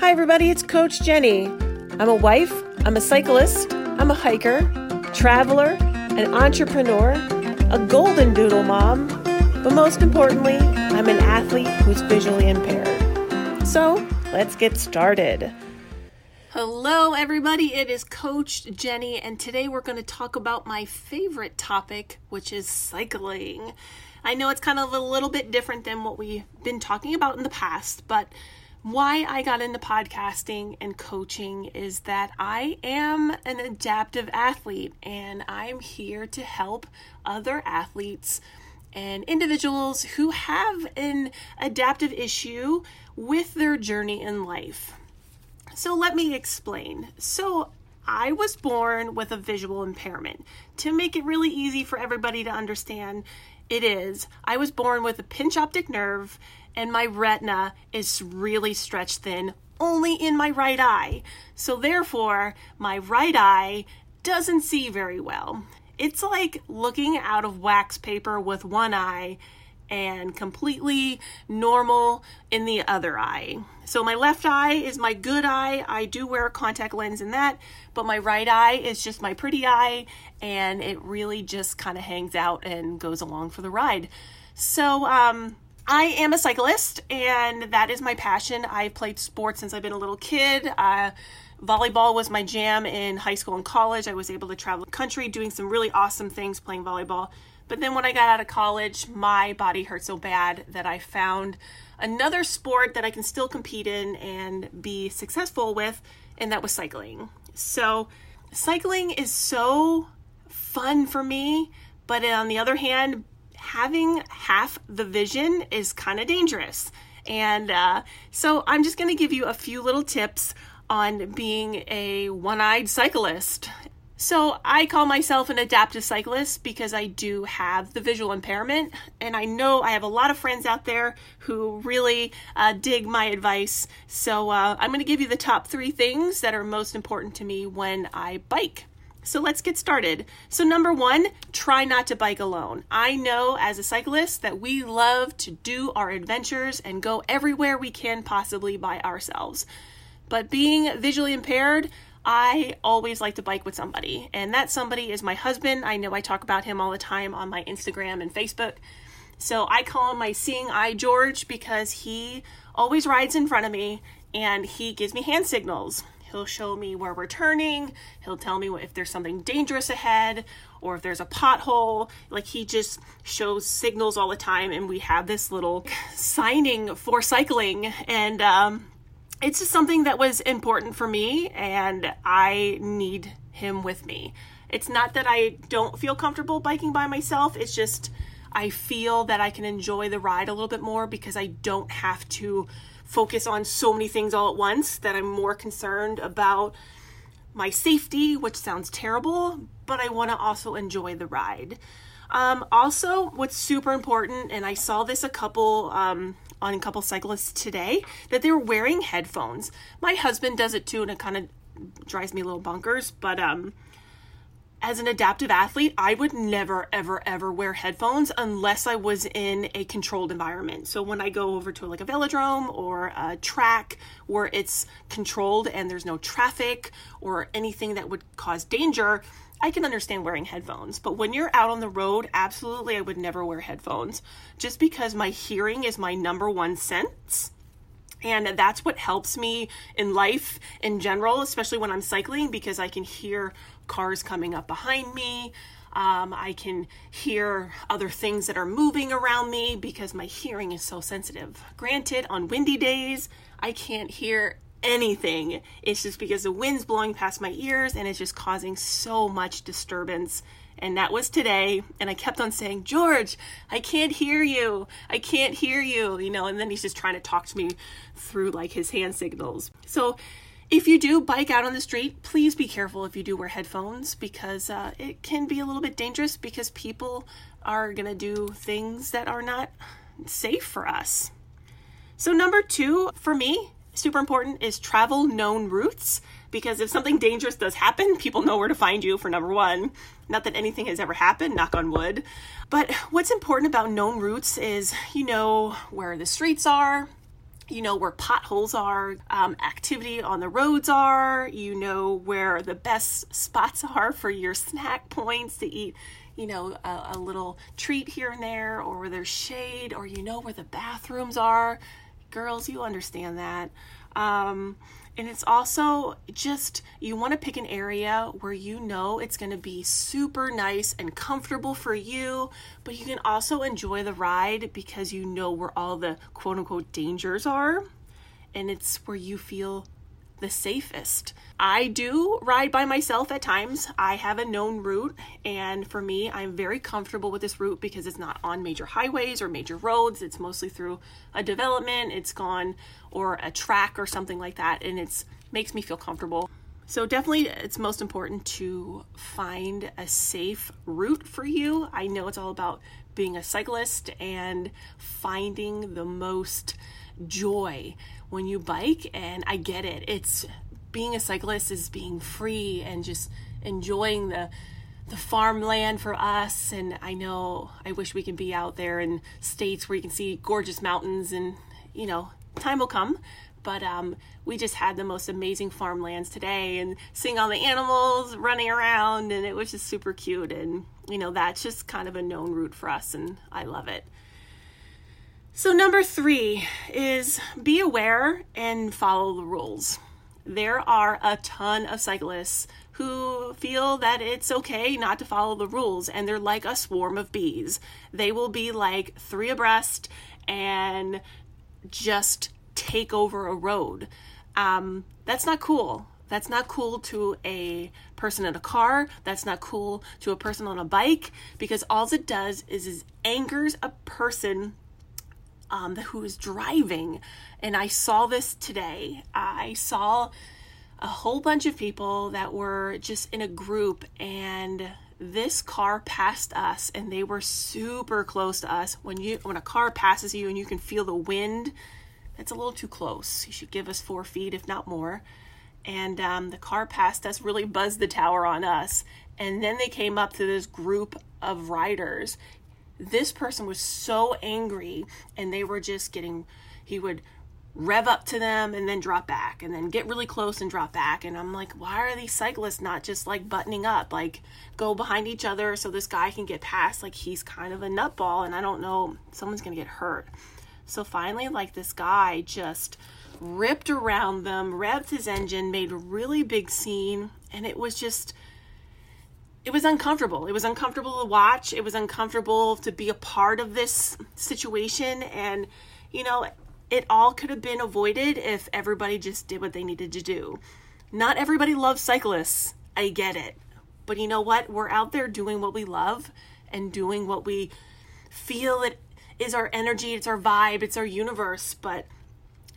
Hi, everybody, it's Coach Jennie. I'm a wife, I'm a cyclist, I'm a hiker, traveler, an entrepreneur, a golden doodle mom, but most importantly, I'm an athlete who's visually impaired. So let's get started. Hello, everybody. It is Coach Jennie, and today we're going to talk about my favorite topic, which is cycling. I know it's kind of a little bit different than what we've been talking about in the past, but why I got into podcasting and coaching is that I am an adaptive athlete and I'm here to help other athletes and individuals who have an adaptive issue with their journey in life. So let me explain. So I was born with a visual impairment. To make it really easy for everybody to understand, it is I was born with a pinch optic nerve and my retina is really stretched thin only in my right eye. So, therefore, my right eye doesn't see very well. It's like looking out of wax paper with one eye and completely normal in the other eye. So, my left eye is my good eye. I do wear a contact lens in that, but my right eye is just my pretty eye, and it really just kind of hangs out and goes along for the ride. So, um, I am a cyclist, and that is my passion. I've played sports since I've been a little kid. Uh, volleyball was my jam in high school and college. I was able to travel the country doing some really awesome things playing volleyball. But then when I got out of college, my body hurt so bad that I found another sport that I can still compete in and be successful with, and that was cycling. So, cycling is so fun for me, but on the other hand, having half the vision is kind of dangerous. And uh, so I'm just going to give you a few little tips on being a one eyed cyclist. So I call myself an adaptive cyclist because I do have the visual impairment. And I know I have a lot of friends out there who really uh, dig my advice. So uh, I'm going to give you the top three things that are most important to me when I bike. So let's get started. So, number one, try not to bike alone. I know as a cyclist that we love to do our adventures and go everywhere we can possibly by ourselves. But being visually impaired, I always like to bike with somebody, and that somebody is my husband. I know I talk about him all the time on my Instagram and Facebook. So I call him my seeing eye George because he always rides in front of me and he gives me hand signals. He'll show me where we're turning. He'll tell me if there's something dangerous ahead or if there's a pothole. Like he just shows signals all the time, and we have this little signing for cycling. And um, it's just something that was important for me, and I need him with me. It's not that I don't feel comfortable biking by myself, it's just I feel that I can enjoy the ride a little bit more because I don't have to focus on so many things all at once that I'm more concerned about my safety, which sounds terrible, but I want to also enjoy the ride. Um, also, what's super important, and I saw this a couple um, on a couple cyclists today, that they're wearing headphones. My husband does it too, and it kind of drives me a little bunkers, but um, as an adaptive athlete, I would never, ever, ever wear headphones unless I was in a controlled environment. So when I go over to like a velodrome or a track where it's controlled and there's no traffic or anything that would cause danger, I can understand wearing headphones. But when you're out on the road, absolutely, I would never wear headphones just because my hearing is my number one sense. And that's what helps me in life in general, especially when I'm cycling, because I can hear cars coming up behind me. Um, I can hear other things that are moving around me because my hearing is so sensitive. Granted, on windy days, I can't hear anything. It's just because the wind's blowing past my ears and it's just causing so much disturbance. And that was today. And I kept on saying, George, I can't hear you. I can't hear you. You know, and then he's just trying to talk to me through like his hand signals. So, if you do bike out on the street, please be careful if you do wear headphones because uh, it can be a little bit dangerous because people are going to do things that are not safe for us. So, number two for me, super important, is travel known routes because if something dangerous does happen, people know where to find you for number one. Not that anything has ever happened, knock on wood. But what's important about known routes is you know where the streets are, you know where potholes are, um, activity on the roads are, you know where the best spots are for your snack points to eat, you know, a, a little treat here and there, or where there's shade, or you know where the bathrooms are. Girls, you understand that. Um, and it's also just you want to pick an area where you know it's going to be super nice and comfortable for you, but you can also enjoy the ride because you know where all the quote unquote dangers are. And it's where you feel the safest. I do ride by myself at times. I have a known route, and for me, I'm very comfortable with this route because it's not on major highways or major roads. It's mostly through a development, it's gone or a track or something like that, and it's makes me feel comfortable. So definitely it's most important to find a safe route for you. I know it's all about being a cyclist and finding the most joy when you bike and I get it. It's being a cyclist is being free and just enjoying the the farmland for us and I know I wish we could be out there in states where you can see gorgeous mountains and you know, time will come. But um, we just had the most amazing farmlands today and seeing all the animals running around and it was just super cute and you know that's just kind of a known route for us and I love it. So, number three is be aware and follow the rules. There are a ton of cyclists who feel that it's okay not to follow the rules, and they're like a swarm of bees. They will be like three abreast and just take over a road. Um, that's not cool. That's not cool to a person in a car. That's not cool to a person on a bike because all it does is, is angers a person um, who is driving. And I saw this today. I saw a whole bunch of people that were just in a group and this car passed us and they were super close to us. When you when a car passes you and you can feel the wind it's a little too close. You should give us four feet if not more. And um, the car passed us really buzzed the tower on us. And then they came up to this group of riders this person was so angry and they were just getting he would rev up to them and then drop back and then get really close and drop back. And i'm like why are these cyclists not just like buttoning up? Like go behind each other so this guy can get past. Like he's kind of a nutball and i don't know someone's gonna get hurt. So finally like this guy just ripped around them revved his engine made a really big scene and it was just it was uncomfortable. It was uncomfortable to watch. It was uncomfortable to be a part of this situation. And, you know, it all could have been avoided if everybody just did what they needed to do. Not everybody loves cyclists. I get it. But you know what? We're out there doing what we love and doing what we feel it is our energy, it's our vibe, it's our universe. But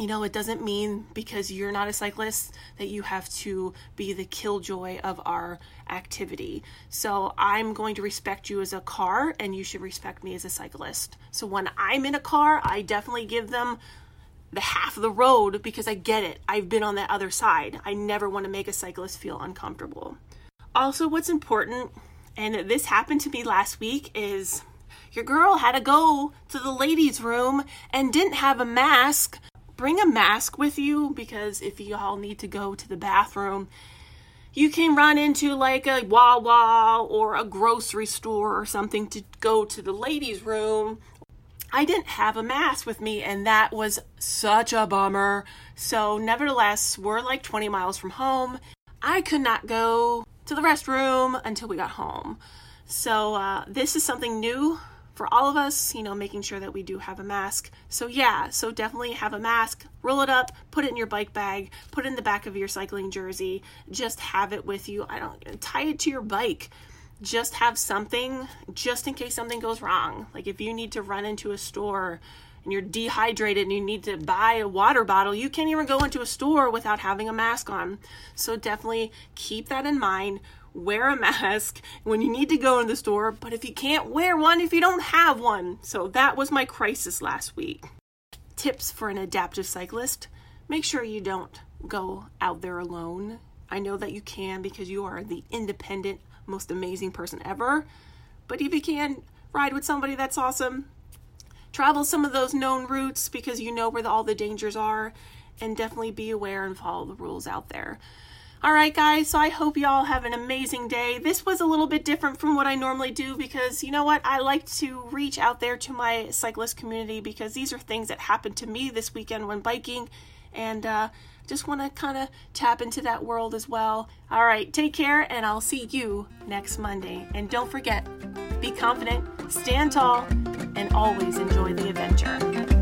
you know, it doesn't mean because you're not a cyclist that you have to be the killjoy of our activity. So I'm going to respect you as a car, and you should respect me as a cyclist. So when I'm in a car, I definitely give them the half of the road because I get it. I've been on that other side. I never want to make a cyclist feel uncomfortable. Also, what's important, and this happened to me last week, is your girl had to go to the ladies' room and didn't have a mask bring a mask with you because if you all need to go to the bathroom, you can run into like a Wawa or a grocery store or something to go to the ladies' room. I didn't have a mask with me, and that was such a bummer. So, nevertheless, we're like 20 miles from home. I could not go to the restroom until we got home. So, uh, this is something new for all of us, you know, making sure that we do have a mask. So, yeah, so definitely have a mask, roll it up, put it in your bike bag, put it in the back of your cycling jersey, just have it with you. I don't tie it to your bike. Just have something just in case something goes wrong. Like if you need to run into a store and you're dehydrated and you need to buy a water bottle, you can't even go into a store without having a mask on. So definitely keep that in mind wear a mask when you need to go in the store, but if you can't wear one if you don't have one. So that was my crisis last week. Tips for an adaptive cyclist make sure you don't go out there alone. I know that you can because you are the independent, most amazing person ever. But if you can ride with somebody that's awesome, travel some of those known routes because you know where the, all the dangers are, and definitely be aware and follow the rules out there. All right, guys, so I hope you all have an amazing day. This was a little bit different from what I normally do because you know what? I like to reach out there to my cyclist community because these are things that happened to me this weekend when biking, and uh, just want to kind of tap into that world as well. All right, take care, and I'll see you next Monday. And don't forget be confident, stand tall, and always enjoy the adventure.